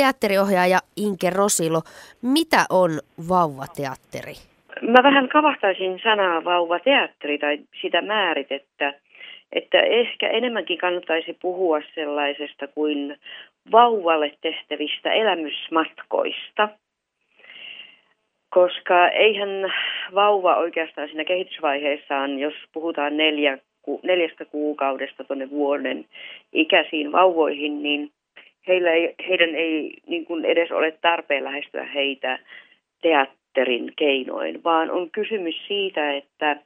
teatteriohjaaja Inke Rosilo, mitä on vauvateatteri? Mä vähän kavahtaisin sanaa vauvateatteri tai sitä määritettä, että ehkä enemmänkin kannattaisi puhua sellaisesta kuin vauvalle tehtävistä elämysmatkoista. Koska eihän vauva oikeastaan siinä kehitysvaiheessaan, jos puhutaan neljä, neljästä kuukaudesta tuonne vuoden ikäisiin vauvoihin, niin heillä ei, heidän ei niin kuin edes ole tarpeen lähestyä heitä teatterin keinoin, vaan on kysymys siitä, että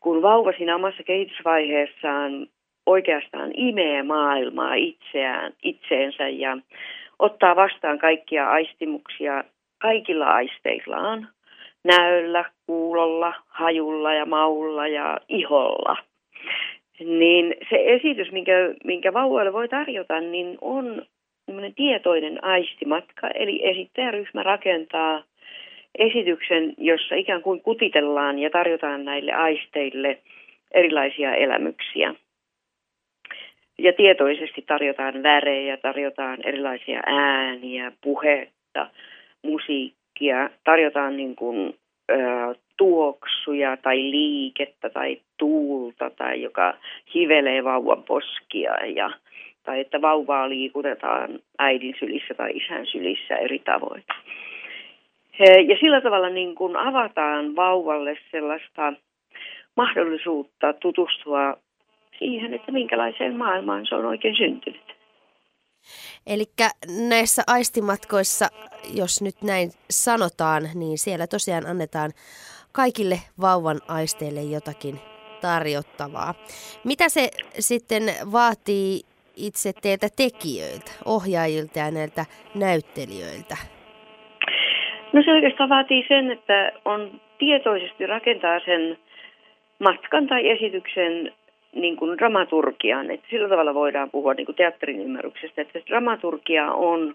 kun vauva siinä omassa kehitysvaiheessaan oikeastaan imee maailmaa itseään, itseensä ja ottaa vastaan kaikkia aistimuksia kaikilla aisteillaan, näöllä, kuulolla, hajulla ja maulla ja iholla. Niin se esitys, minkä, minkä vauvoille voi tarjota, niin on tietoinen aistimatka, eli esittäjäryhmä rakentaa esityksen, jossa ikään kuin kutitellaan ja tarjotaan näille aisteille erilaisia elämyksiä. Ja tietoisesti tarjotaan värejä, tarjotaan erilaisia ääniä, puhetta, musiikkia, tarjotaan niin kuin, tuoksuja tai liikettä tai tuulta tai joka hivelee vauvan poskia ja, tai että vauvaa liikutetaan äidin sylissä tai isän sylissä eri tavoin. Ja sillä tavalla niin kuin avataan vauvalle sellaista mahdollisuutta tutustua siihen, että minkälaiseen maailmaan se on oikein syntynyt. Eli näissä aistimatkoissa, jos nyt näin sanotaan, niin siellä tosiaan annetaan kaikille vauvan aisteille jotakin tarjottavaa. Mitä se sitten vaatii itse teiltä tekijöiltä, ohjaajilta ja näiltä näyttelijöiltä? No se oikeastaan vaatii sen, että on tietoisesti rakentaa sen matkan tai esityksen niin kuin dramaturgian. Että sillä tavalla voidaan puhua niin kuin teatterin ymmärryksestä, että dramaturgia on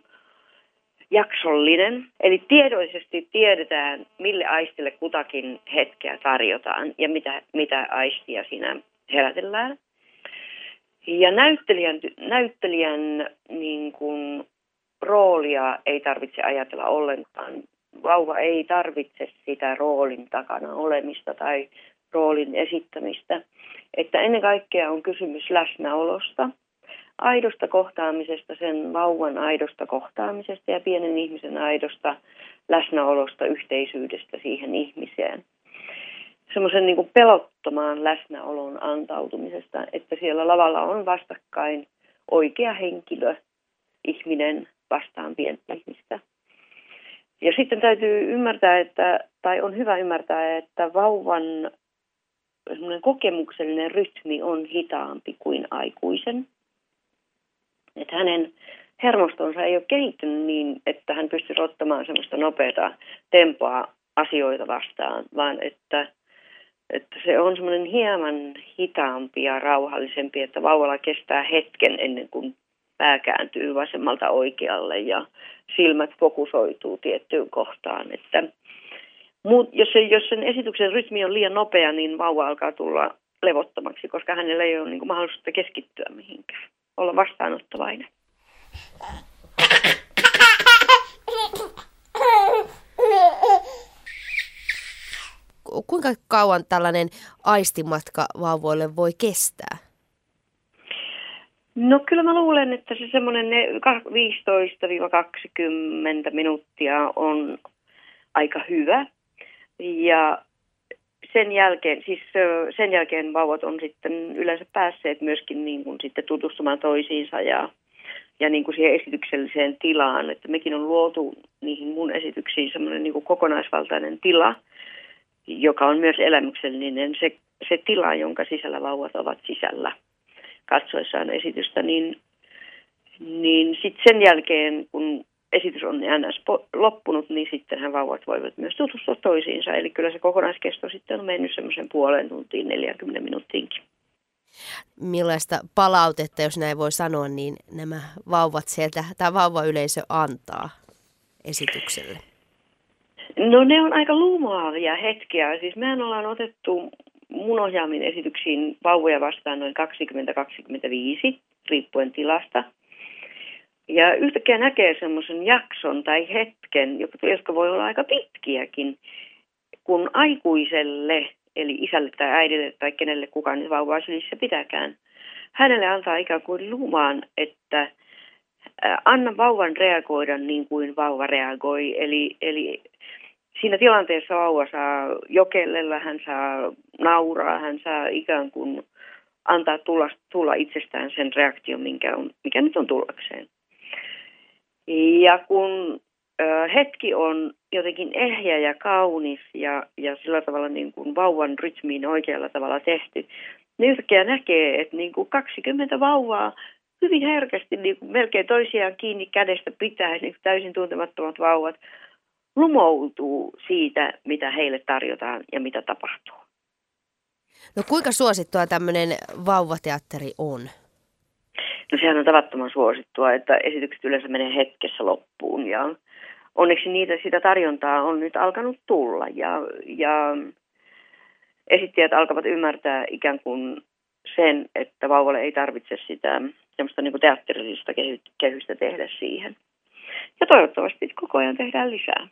jaksollinen, eli tiedoisesti tiedetään, mille aistille kutakin hetkeä tarjotaan ja mitä, mitä aistia siinä herätellään. Ja näyttelijän, näyttelijän niin kuin, roolia ei tarvitse ajatella ollenkaan vauva ei tarvitse sitä roolin takana olemista tai roolin esittämistä. Että ennen kaikkea on kysymys läsnäolosta, aidosta kohtaamisesta, sen vauvan aidosta kohtaamisesta ja pienen ihmisen aidosta läsnäolosta, yhteisyydestä siihen ihmiseen. Semmoisen niin pelottomaan läsnäolon antautumisesta, että siellä lavalla on vastakkain oikea henkilö, ihminen vastaan pientä ihmistä. Ja sitten täytyy ymmärtää, että, tai on hyvä ymmärtää, että vauvan kokemuksellinen rytmi on hitaampi kuin aikuisen. Että hänen hermostonsa ei ole kehittynyt niin, että hän pystyisi ottamaan semmoista nopeata tempoa asioita vastaan, vaan että, että se on semmoinen hieman hitaampi ja rauhallisempi, että vauvalla kestää hetken ennen kuin pää kääntyy vasemmalta oikealle ja silmät fokusoituu tiettyyn kohtaan. Että, muut, jos, se, jos sen esityksen rytmi on liian nopea, niin vauva alkaa tulla levottomaksi, koska hänellä ei ole niin kuin, mahdollisuutta keskittyä mihinkään, olla vastaanottavainen. Kuinka kauan tällainen aistimatka vauvoille voi kestää? No kyllä mä luulen, että se semmoinen 15-20 minuuttia on aika hyvä. Ja sen jälkeen, siis sen jälkeen vauvat on sitten yleensä päässeet myöskin niin kuin sitten tutustumaan toisiinsa ja, ja niin kuin siihen esitykselliseen tilaan. Että mekin on luotu niihin mun esityksiin semmoinen niin kuin kokonaisvaltainen tila, joka on myös elämyksellinen. Se, se tila, jonka sisällä vauvat ovat sisällä katsoessaan esitystä, niin, niin sitten sen jälkeen, kun ns. loppunut, niin sittenhän vauvat voivat myös tutustua toisiinsa. Eli kyllä se kokonaiskesto sitten on mennyt semmoisen puolen tuntiin, 40 minuuttiinkin. Millaista palautetta, jos näin voi sanoa, niin nämä vauvat sieltä, tai vauvayleisö antaa esitykselle? No ne on aika lumoavia hetkiä. Siis mehän ollaan otettu mun ohjaamiin esityksiin vauvoja vastaan noin 20-25, riippuen tilasta. Ja yhtäkkiä näkee semmoisen jakson tai hetken, jotka voi olla aika pitkiäkin, kun aikuiselle, eli isälle tai äidille tai kenelle kukaan nyt vauvaa sylissä pitäkään, hänelle antaa ikään kuin lumaan, että anna vauvan reagoida niin kuin vauva reagoi. Eli, eli siinä tilanteessa vauva saa jokellella, hän saa nauraa, hän saa ikään kuin antaa tulla, tulla itsestään sen reaktion, minkä on, mikä nyt on tullakseen. Ja kun ö, hetki on jotenkin ehjä ja kaunis ja, ja sillä tavalla niin kuin vauvan rytmiin oikealla tavalla tehty, niin yhtäkkiä näkee, että niin kuin 20 vauvaa hyvin herkästi, niin kuin melkein toisiaan kiinni kädestä pitää, niin täysin tuntemattomat vauvat, lumoutuu siitä, mitä heille tarjotaan ja mitä tapahtuu. No kuinka suosittua tämmöinen vauvateatteri on? No sehän on tavattoman suosittua, että esitykset yleensä menee hetkessä loppuun ja onneksi niitä, sitä tarjontaa on nyt alkanut tulla ja, ja esittäjät alkavat ymmärtää ikään kuin sen, että vauvalle ei tarvitse sitä semmoista niin teatterillista kehystä tehdä siihen. Ja toivottavasti koko ajan tehdään lisää.